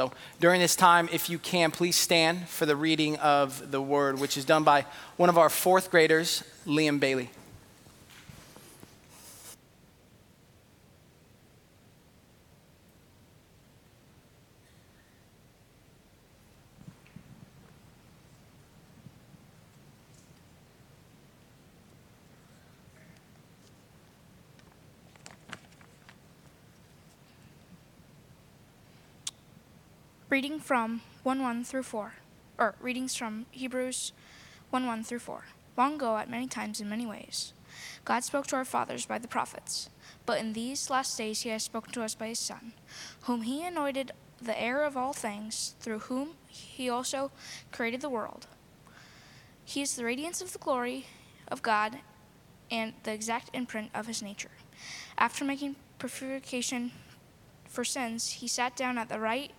So during this time, if you can, please stand for the reading of the word, which is done by one of our fourth graders, Liam Bailey. Reading from 1 1 through 4, or readings from Hebrews 1 1 through 4. Long ago, at many times in many ways, God spoke to our fathers by the prophets, but in these last days he has spoken to us by his Son, whom he anointed the heir of all things, through whom he also created the world. He is the radiance of the glory of God and the exact imprint of his nature. After making purification for sins, he sat down at the right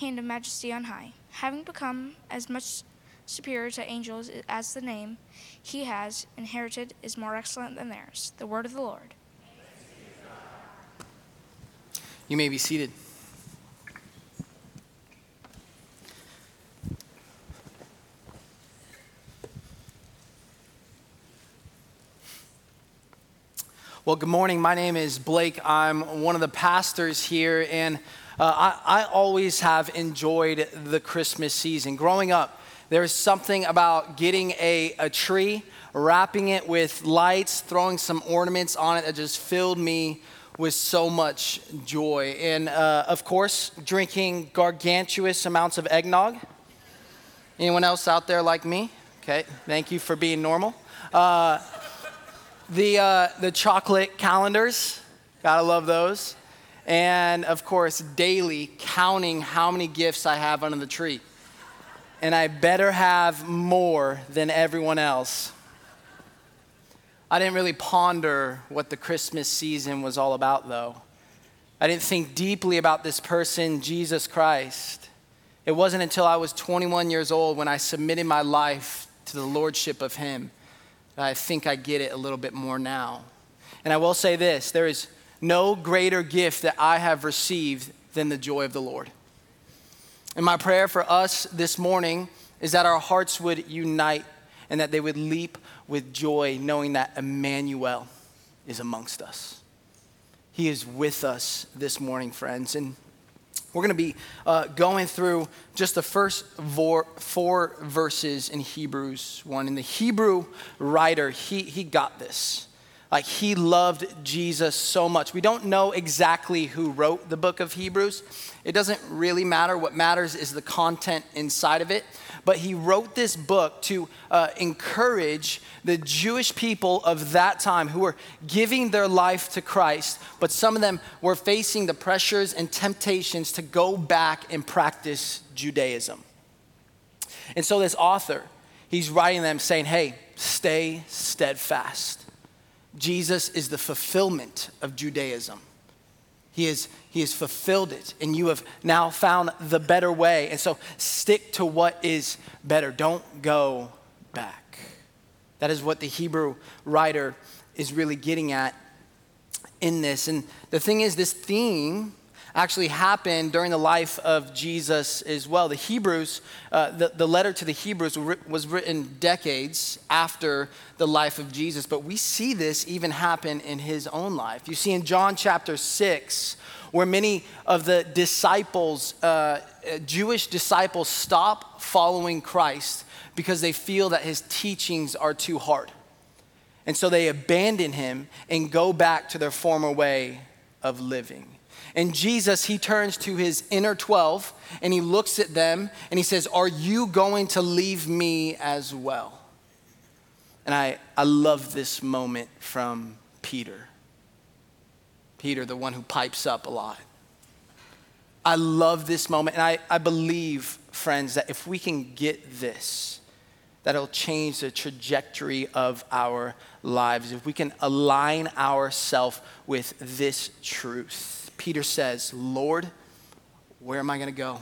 hand of majesty on high, having become as much superior to angels as the name he has inherited is more excellent than theirs. The word of the Lord. You may be seated. Well, good morning. My name is Blake. I'm one of the pastors here, and uh, I, I always have enjoyed the Christmas season. Growing up, there's something about getting a, a tree, wrapping it with lights, throwing some ornaments on it that just filled me with so much joy. And uh, of course, drinking gargantuous amounts of eggnog. Anyone else out there like me? Okay, thank you for being normal. Uh, the, uh, the chocolate calendars, gotta love those and of course, daily counting how many gifts I have under the tree. And I better have more than everyone else. I didn't really ponder what the Christmas season was all about, though. I didn't think deeply about this person, Jesus Christ. It wasn't until I was 21 years old when I submitted my life to the Lordship of Him that I think I get it a little bit more now. And I will say this there is no greater gift that I have received than the joy of the Lord. And my prayer for us this morning is that our hearts would unite and that they would leap with joy, knowing that Emmanuel is amongst us. He is with us this morning, friends. And we're going to be uh, going through just the first four, four verses in Hebrews 1. And the Hebrew writer, he, he got this. Like he loved Jesus so much. We don't know exactly who wrote the book of Hebrews. It doesn't really matter. What matters is the content inside of it. But he wrote this book to uh, encourage the Jewish people of that time who were giving their life to Christ, but some of them were facing the pressures and temptations to go back and practice Judaism. And so, this author, he's writing them saying, hey, stay steadfast Jesus is the fulfillment of Judaism. He, is, he has fulfilled it, and you have now found the better way. And so stick to what is better. Don't go back. That is what the Hebrew writer is really getting at in this. And the thing is, this theme actually happened during the life of Jesus as well. The Hebrews, uh, the, the letter to the Hebrews was written decades after the life of Jesus, but we see this even happen in his own life. You see in John chapter 6, where many of the disciples, uh, Jewish disciples, stop following Christ because they feel that his teachings are too hard. And so they abandon him and go back to their former way of living. And Jesus, he turns to his inner 12 and he looks at them and he says, Are you going to leave me as well? And I, I love this moment from Peter. Peter, the one who pipes up a lot. I love this moment. And I, I believe, friends, that if we can get this, that it'll change the trajectory of our lives. If we can align ourselves with this truth Peter says, Lord, where am I going to go?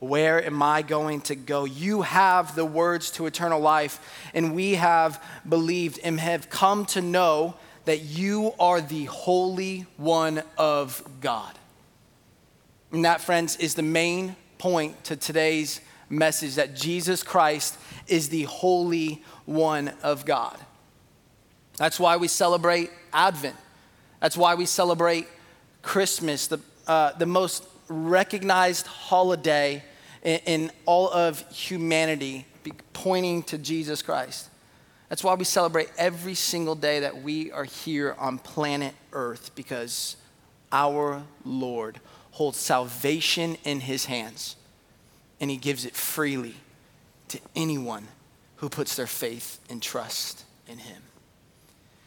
Where am I going to go? You have the words to eternal life, and we have believed and have come to know that you are the Holy One of God. And that, friends, is the main point to today's message that Jesus Christ is the Holy One of God. That's why we celebrate Advent. That's why we celebrate Christmas, the, uh, the most recognized holiday in, in all of humanity, pointing to Jesus Christ. That's why we celebrate every single day that we are here on planet Earth because our Lord holds salvation in his hands and he gives it freely to anyone who puts their faith and trust in him.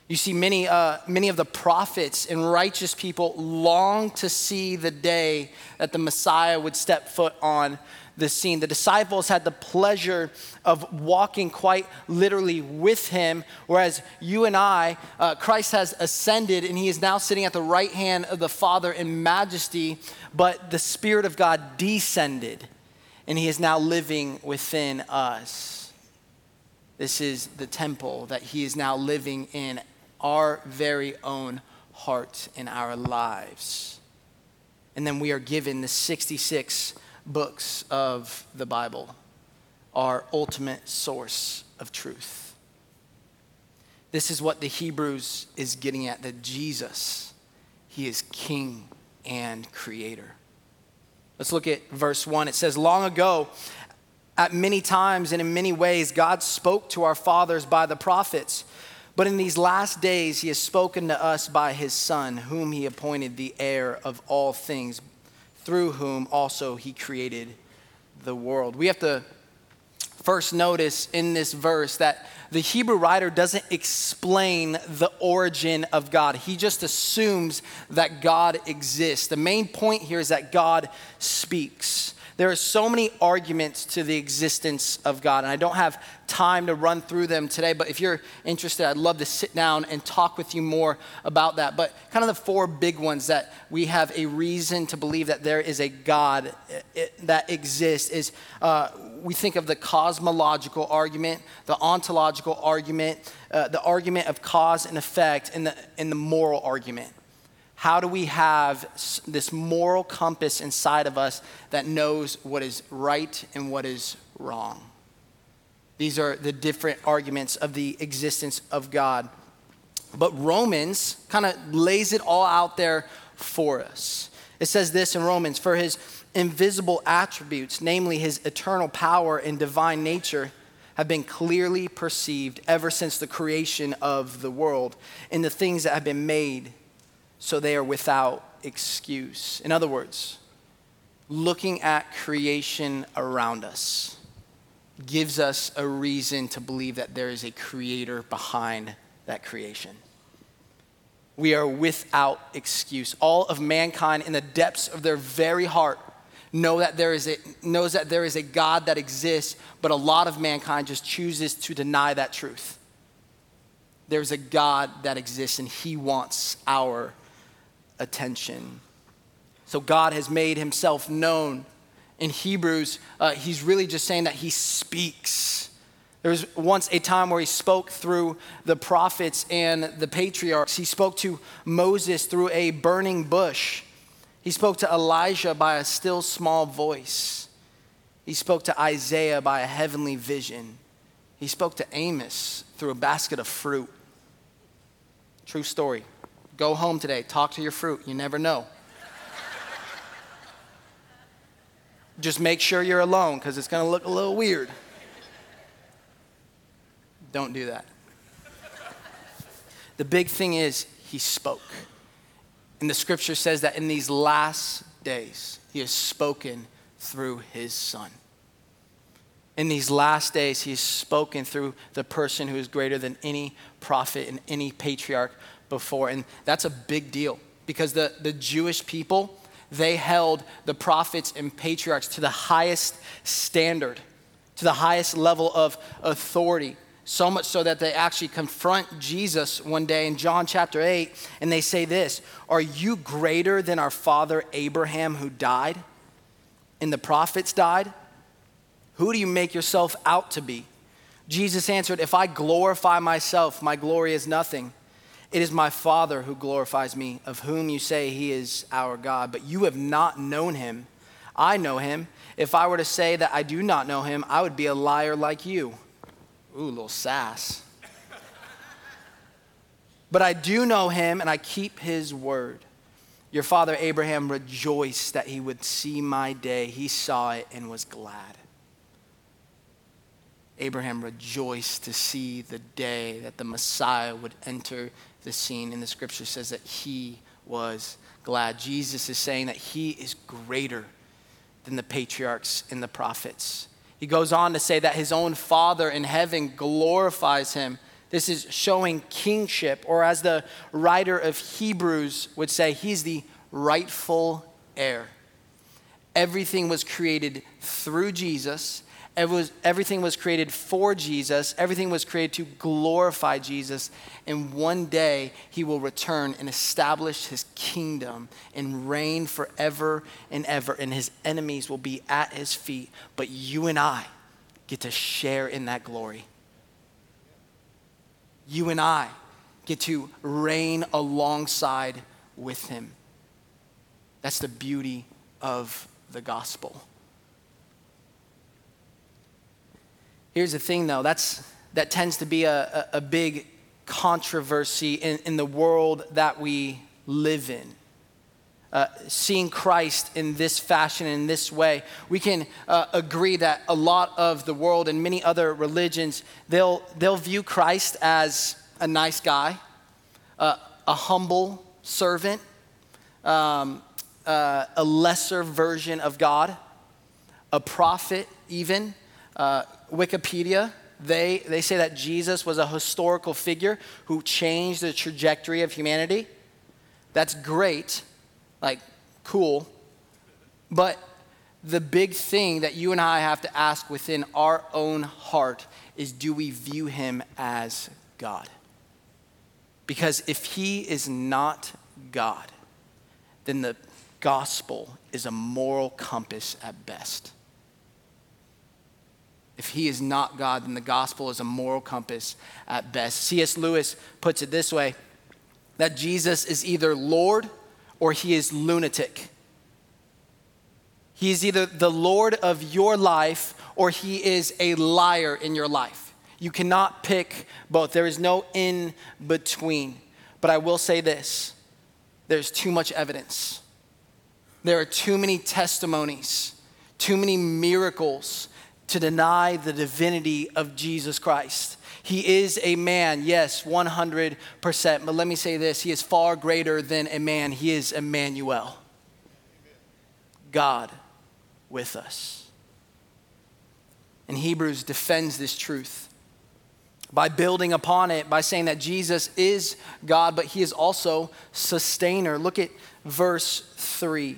You see, many, uh, many of the prophets and righteous people long to see the day that the Messiah would step foot on the scene. The disciples had the pleasure of walking quite literally with him, whereas you and I, uh, Christ has ascended and he is now sitting at the right hand of the Father in majesty, but the Spirit of God descended and he is now living within us. This is the temple that he is now living in our very own heart in our lives. And then we are given the 66 books of the Bible, our ultimate source of truth. This is what the Hebrews is getting at that Jesus, he is king and creator. Let's look at verse 1. It says, Long ago, at many times and in many ways, God spoke to our fathers by the prophets. But in these last days, he has spoken to us by his Son, whom he appointed the heir of all things, through whom also he created the world. We have to first notice in this verse that the Hebrew writer doesn't explain the origin of God. He just assumes that God exists. The main point here is that God speaks. There are so many arguments to the existence of God, and I don't have time to run through them today, but if you're interested, I'd love to sit down and talk with you more about that. But kind of the four big ones that we have a reason to believe that there is a God eh, that exists is uh, we think of the cosmological argument, the ontological argument, uh, the argument of cause and effect, and the, and the moral argument. How do we have this moral compass inside of us that knows what is right and what is wrong? These are the different arguments of the existence of God. But Romans kind of lays it all out there for us. It says this in Romans For his invisible attributes, namely his eternal power and divine nature, have been clearly perceived ever since the creation of the world in the things that have been made so they are without excuse. In other words, looking at creation around us gives us a reason to believe that there is a creator behind that creation. We are without excuse. All of mankind, in the depths of their very heart, know that there is a, knows that there is a God that exists, but a lot of mankind just chooses to deny that truth. There's a God that exists, and He wants our attention. So God has made himself known. In Hebrews, uh, he's really just saying that he speaks. There was once a time where he spoke through the prophets and the patriarchs. He spoke to Moses through a burning bush. He spoke to Elijah by a still small voice. He spoke to Isaiah by a heavenly vision. He spoke to Amos through a basket of fruit. True story. Go home today, talk to your fruit. You never know. Just make sure you're alone because it's going to look a little weird. Don't do that. The big thing is, he spoke. And the scripture says that in these last days, he has spoken through his son. In these last days, he has spoken through the person who is greater than any prophet and any patriarch before. And that's a big deal because the, the Jewish people, they held the prophets and patriarchs to the highest standard, to the highest level of authority. So much so that they actually confront Jesus one day in John chapter 8, and they say this Are you greater than our father Abraham who died? And the prophets died? Who do you make yourself out to be? Jesus answered, If I glorify myself, my glory is nothing. It is my Father who glorifies me, of whom you say he is our God. But you have not known him. I know him. If I were to say that I do not know him, I would be a liar like you. Ooh, little sass. but I do know him, and I keep his word. Your father Abraham rejoiced that he would see my day. He saw it and was glad. Abraham rejoiced to see the day that the Messiah would enter the scene. in the scripture says that he was glad. Jesus is saying that he is greater than the patriarchs and the prophets. He goes on to say that his own Father in heaven glorifies him. This is showing kingship, or as the writer of Hebrews would say, he's the rightful heir. Everything was created through Jesus was, everything was created for Jesus. Everything was created to glorify Jesus. And one day he will return and establish his kingdom and reign forever and ever. And his enemies will be at his feet. But you and I get to share in that glory. You and I get to reign alongside with him. That's the beauty of the gospel. Here's the thing, though, that's, that tends to be a, a, a big controversy in, in the world that we live in. Uh, seeing Christ in this fashion, in this way, we can uh, agree that a lot of the world and many other religions, they'll, they'll view Christ as a nice guy, uh, a humble servant, um, uh, a lesser version of God, a prophet, even. Uh, Wikipedia, they, they say that Jesus was a historical figure who changed the trajectory of humanity. That's great, like, cool. But the big thing that you and I have to ask within our own heart is do we view him as God? Because if he is not God, then the gospel is a moral compass at best. If he is not God, then the gospel is a moral compass at best. C.S. Lewis puts it this way that Jesus is either Lord or he is lunatic. He is either the Lord of your life or he is a liar in your life. You cannot pick both, there is no in between. But I will say this there's too much evidence, there are too many testimonies, too many miracles to deny the divinity of Jesus Christ. He is a man, yes, 100%. But let me say this He is far greater than a man. He is Emmanuel, God with us. And Hebrews defends this truth by building upon it, by saying that Jesus is God, but He is also sustainer. Look at verse 3.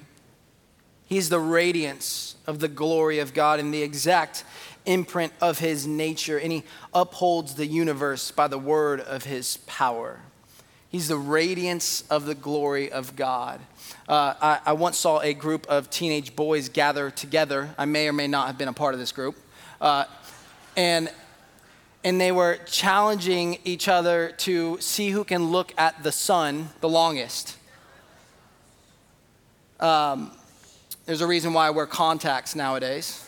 He's the radiance of the glory of God and the exact imprint of his nature, and he upholds the universe by the word of his power. He's the radiance of the glory of God. Uh, I, I, once saw a group of teenage boys gather together. I may or may not have been a part of this group. Uh, and, and they were challenging each other to see who can look at the sun the longest. Um, there's a reason why I wear contacts nowadays.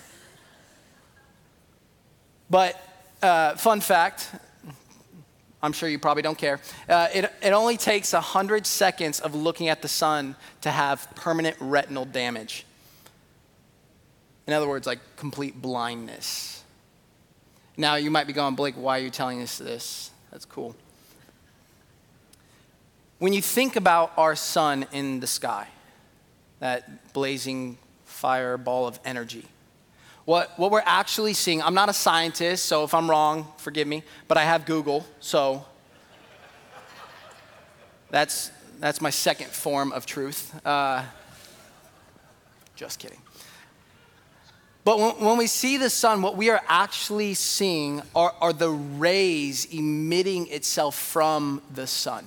But, uh, fun fact I'm sure you probably don't care. Uh, it, it only takes 100 seconds of looking at the sun to have permanent retinal damage. In other words, like complete blindness. Now, you might be going, Blake, why are you telling us this? That's cool. When you think about our sun in the sky, that blazing fireball of energy. What, what we're actually seeing, I'm not a scientist, so if I'm wrong, forgive me, but I have Google, so that's, that's my second form of truth. Uh, just kidding. But when, when, we see the sun, what we are actually seeing are, are the rays emitting itself from the sun.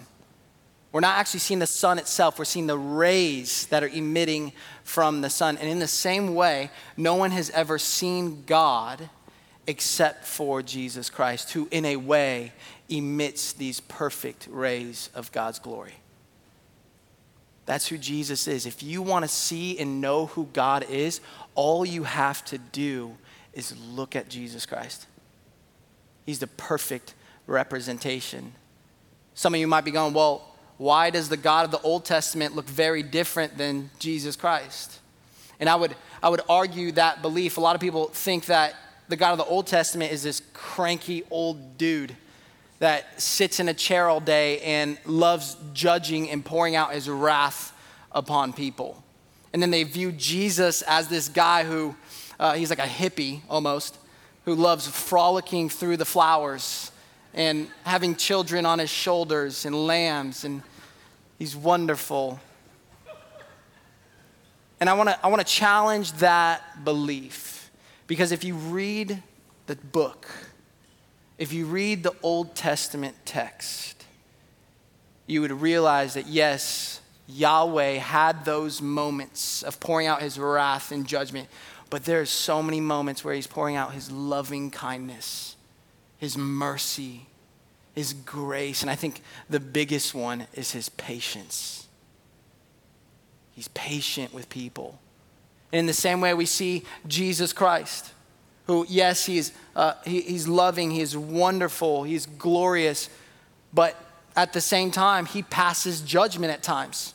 We're not actually seeing the sun itself, we're seeing the rays that are emitting from the sun. And in the same way, no one has ever seen God except for Jesus Christ, who in a way emits these perfect rays of God's glory. That's who Jesus is. If you want to see and know who God is, all you have to do is look at Jesus Christ. He's the perfect representation. Some of you might be going, well, why does the God of the Old Testament look very different than Jesus Christ? And I would, I would argue that belief. A lot of people think that the God of the Old Testament is this cranky old dude that sits in a chair all day and loves judging and pouring out his wrath upon people. And then they view Jesus as this guy who, uh, he's like a hippie almost, who loves frolicking through the flowers and having children on his shoulders and lambs, and he's wonderful. And I wanna, I wanna challenge that belief because if you read the book, if you read the Old Testament text, you would realize that yes, Yahweh had those moments of pouring out his wrath and judgment, but there are so many moments where he's pouring out his loving kindness, his mercy, his grace. And I think the biggest one is his patience. He's patient with people. And in the same way, we see Jesus Christ who, yes, he's, uh, he, he's loving, he's wonderful, he's glorious, but at the same time, he passes judgment at times.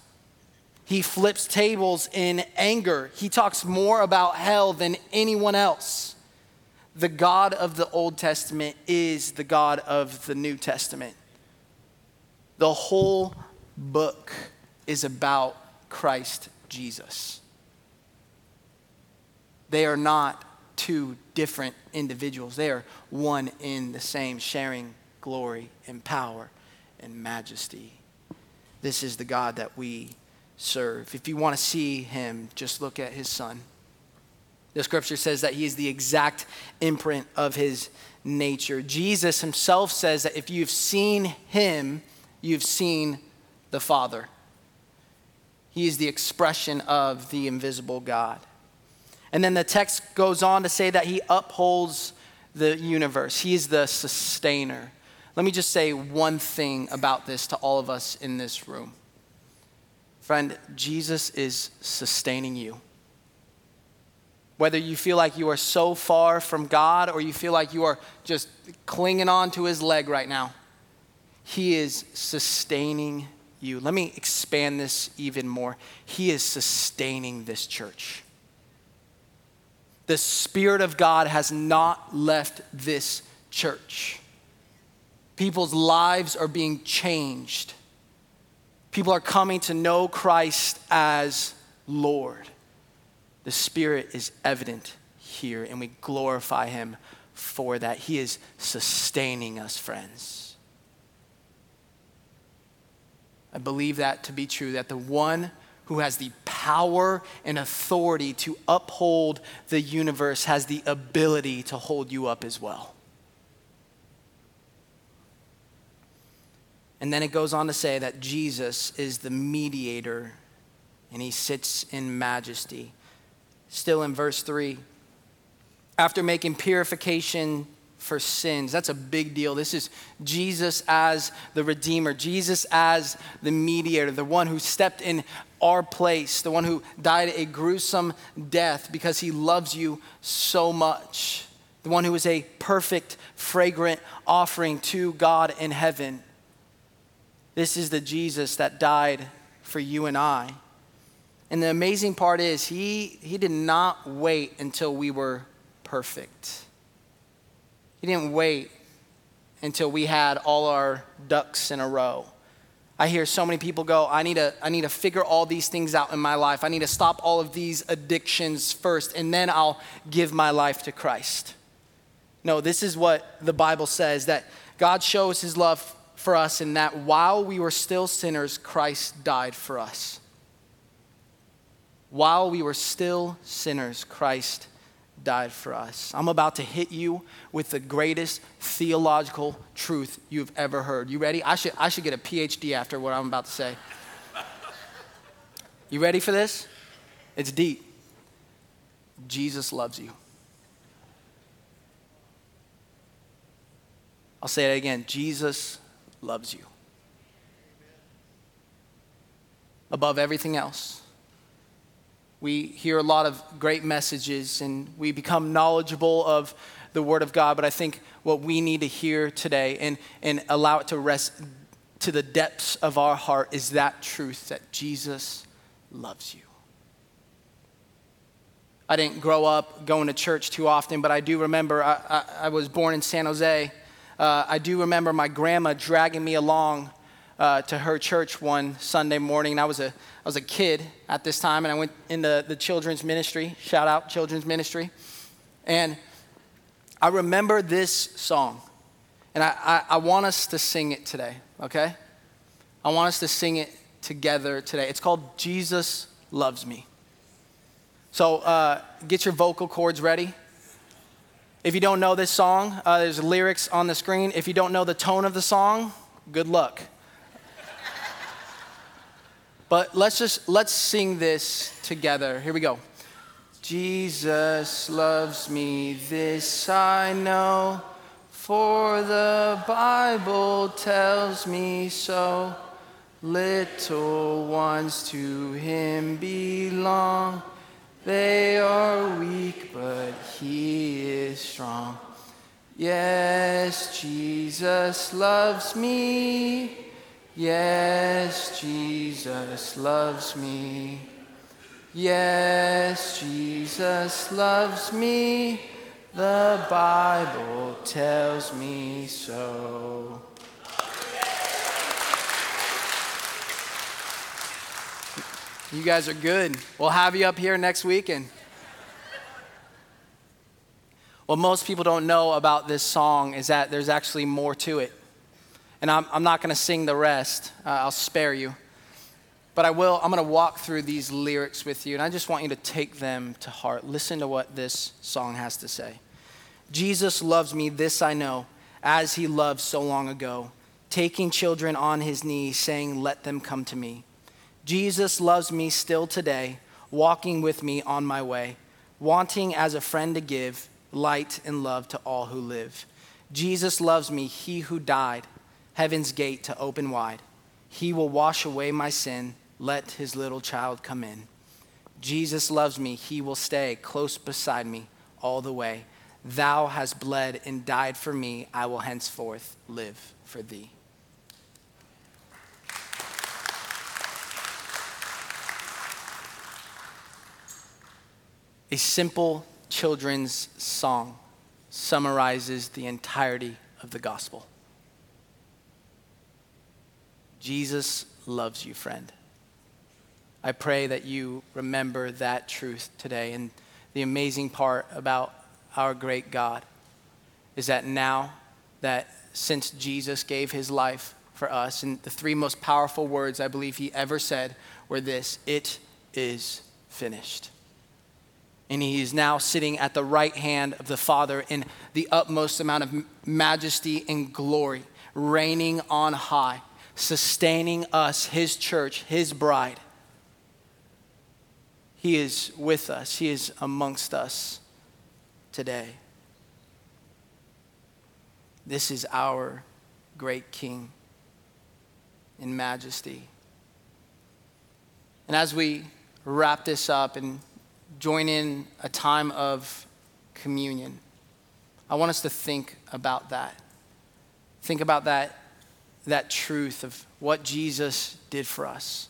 He flips tables in anger. He talks more about hell than anyone else. The God of the Old Testament is the God of the New Testament. The whole book is about Christ Jesus. They are not two different individuals. They are one in the same, sharing glory and power and majesty. This is the God that we serve. If you want to see him, just look at his son. The scripture says that he is the exact imprint of his nature. Jesus himself says that if you've seen him, you've seen the Father. He is the expression of the invisible God. And then the text goes on to say that he upholds the universe, he is the sustainer. Let me just say one thing about this to all of us in this room. Friend, Jesus is sustaining you. Whether you feel like you are so far from God or you feel like you are just clinging on to his leg right now, he is sustaining you. Let me expand this even more. He is sustaining this church the Spirit of God has not left this church. People's lives are being changed. People are coming to know Christ as Lord. The Spirit is evident here, and we glorify Him for that. He is sustaining us, friends. I believe that to be true, that the one who has the power and authority to uphold the universe has the ability to hold you up as well. And then it goes on to say that Jesus is the mediator and he sits in majesty. Still in verse 3, after making purification for sins. That's a big deal. This is Jesus as the Redeemer, Jesus as the mediator, the one who stepped in our place, the one who died a gruesome death because he loves you so much, the one who is a perfect, fragrant offering to God in heaven. This is the Jesus that died for you and I. And the amazing part is, he, he did not wait until we were perfect. He didn't wait until we had all our ducks in a row. I hear so many people go, I need, to, I need to figure all these things out in my life. I need to stop all of these addictions first, and then I'll give my life to Christ. No, this is what the Bible says that God shows his love for us in that while we were still sinners, Christ died for us. While we were still sinners, Christ died for us. I'm about to hit you with the greatest theological truth you've ever heard. You ready? I should, I should get a PhD after what I'm about to say. You ready for this? It's deep. Jesus loves you. I'll say it again Jesus loves you. Above everything else. We hear a lot of great messages and we become knowledgeable of the Word of God, but I think what we need to hear today and, and allow it to rest to the depths of our heart is that truth that Jesus loves you. I didn't grow up going to church too often, but I do remember I, I, I was born in San Jose. Uh, I do remember my grandma dragging me along uh, to her church one Sunday morning. And I was, a, I was a kid at this time, and I went into the children's ministry. Shout out, children's ministry. And I remember this song, and I, I, I want us to sing it today, okay? I want us to sing it together today. It's called Jesus Loves Me. So uh, get your vocal cords ready. If you don't know this song, uh, there's lyrics on the screen. If you don't know the tone of the song, good luck. But let's just let's sing this together. Here we go. Jesus loves me, this I know, for the Bible tells me so. Little ones to him belong. They are weak, but he is strong. Yes, Jesus loves me. Yes, Jesus loves me. Yes, Jesus loves me. The Bible tells me so. You guys are good. We'll have you up here next weekend. What most people don't know about this song is that there's actually more to it. And I'm, I'm not going to sing the rest, uh, I'll spare you. But I will, I'm going to walk through these lyrics with you, and I just want you to take them to heart. Listen to what this song has to say. Jesus loves me, this I know, as he loved so long ago, taking children on his knee, saying, Let them come to me. Jesus loves me still today, walking with me on my way, wanting as a friend to give light and love to all who live. Jesus loves me, he who died, heaven's gate to open wide. He will wash away my sin, let his little child come in. Jesus loves me, he will stay close beside me all the way. Thou hast bled and died for me, I will henceforth live for thee. A simple children's song summarizes the entirety of the gospel. Jesus loves you, friend. I pray that you remember that truth today. And the amazing part about our great God is that now that since Jesus gave his life for us, and the three most powerful words I believe he ever said were this it is finished and he is now sitting at the right hand of the Father in the utmost amount of majesty and glory, reigning on high, sustaining us, his church, his bride. He is with us, he is amongst us today. This is our great King in majesty. And as we wrap this up and join in a time of communion, I want us to think about that. Think about that, that truth of what Jesus did for us,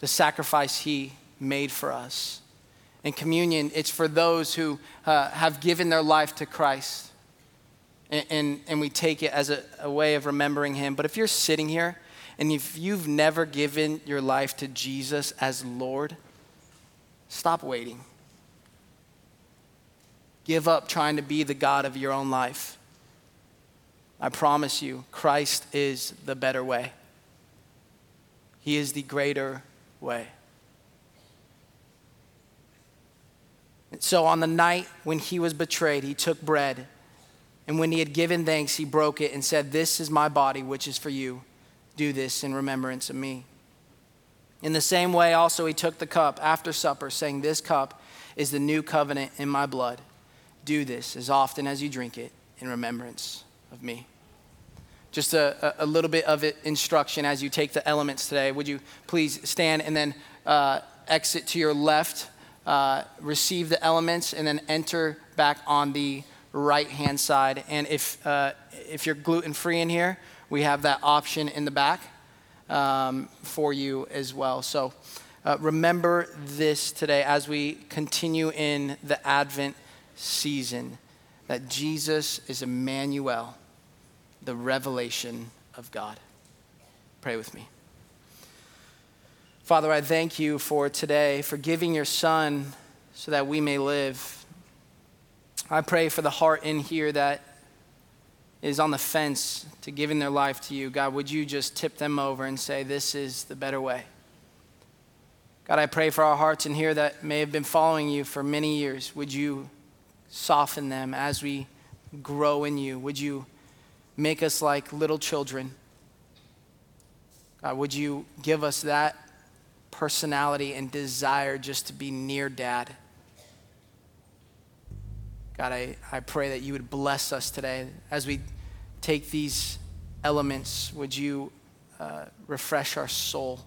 the sacrifice he made for us. And communion, it's for those who uh, have given their life to Christ. And, and, and we take it as a, a way of remembering him. But if you're sitting here and if you've never given your life to Jesus as Lord, Stop waiting. Give up trying to be the God of your own life. I promise you, Christ is the better way. He is the greater way. And so on the night when he was betrayed, he took bread, and when he had given thanks, he broke it and said, This is my body, which is for you. Do this in remembrance of me. In the same way, also, he took the cup after supper, saying, This cup is the new covenant in my blood. Do this as often as you drink it in remembrance of me. just a, a little bit of instruction as you take the elements today. Would you please stand and then uh, exit to your left, uh, receive the elements, and then enter back on the right hand side. And if, uh, if you're gluten free in here, we have that option in the back um, for you as well. So uh, remember this today as we continue in the Advent season that Jesus is Emmanuel, the revelation of God. Pray with me. Father, I thank you for today, for giving your Son so that we may live. I pray for the heart in here that is on the fence to giving their life to you. God, would you just tip them over and say, This is the better way? God, I pray for our hearts in here that may have been following you for many years. Would you soften them as we grow in you? Would you make us like little children? God, would you give us that personality and desire just to be near dad? God, I, I pray that you would bless us today as we take these elements. Would you uh, refresh our soul?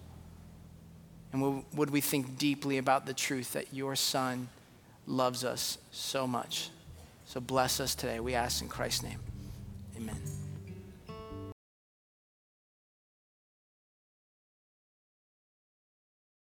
And would, would we think deeply about the truth that your son loves us so much? So bless us today. We ask in Christ's name. Amen.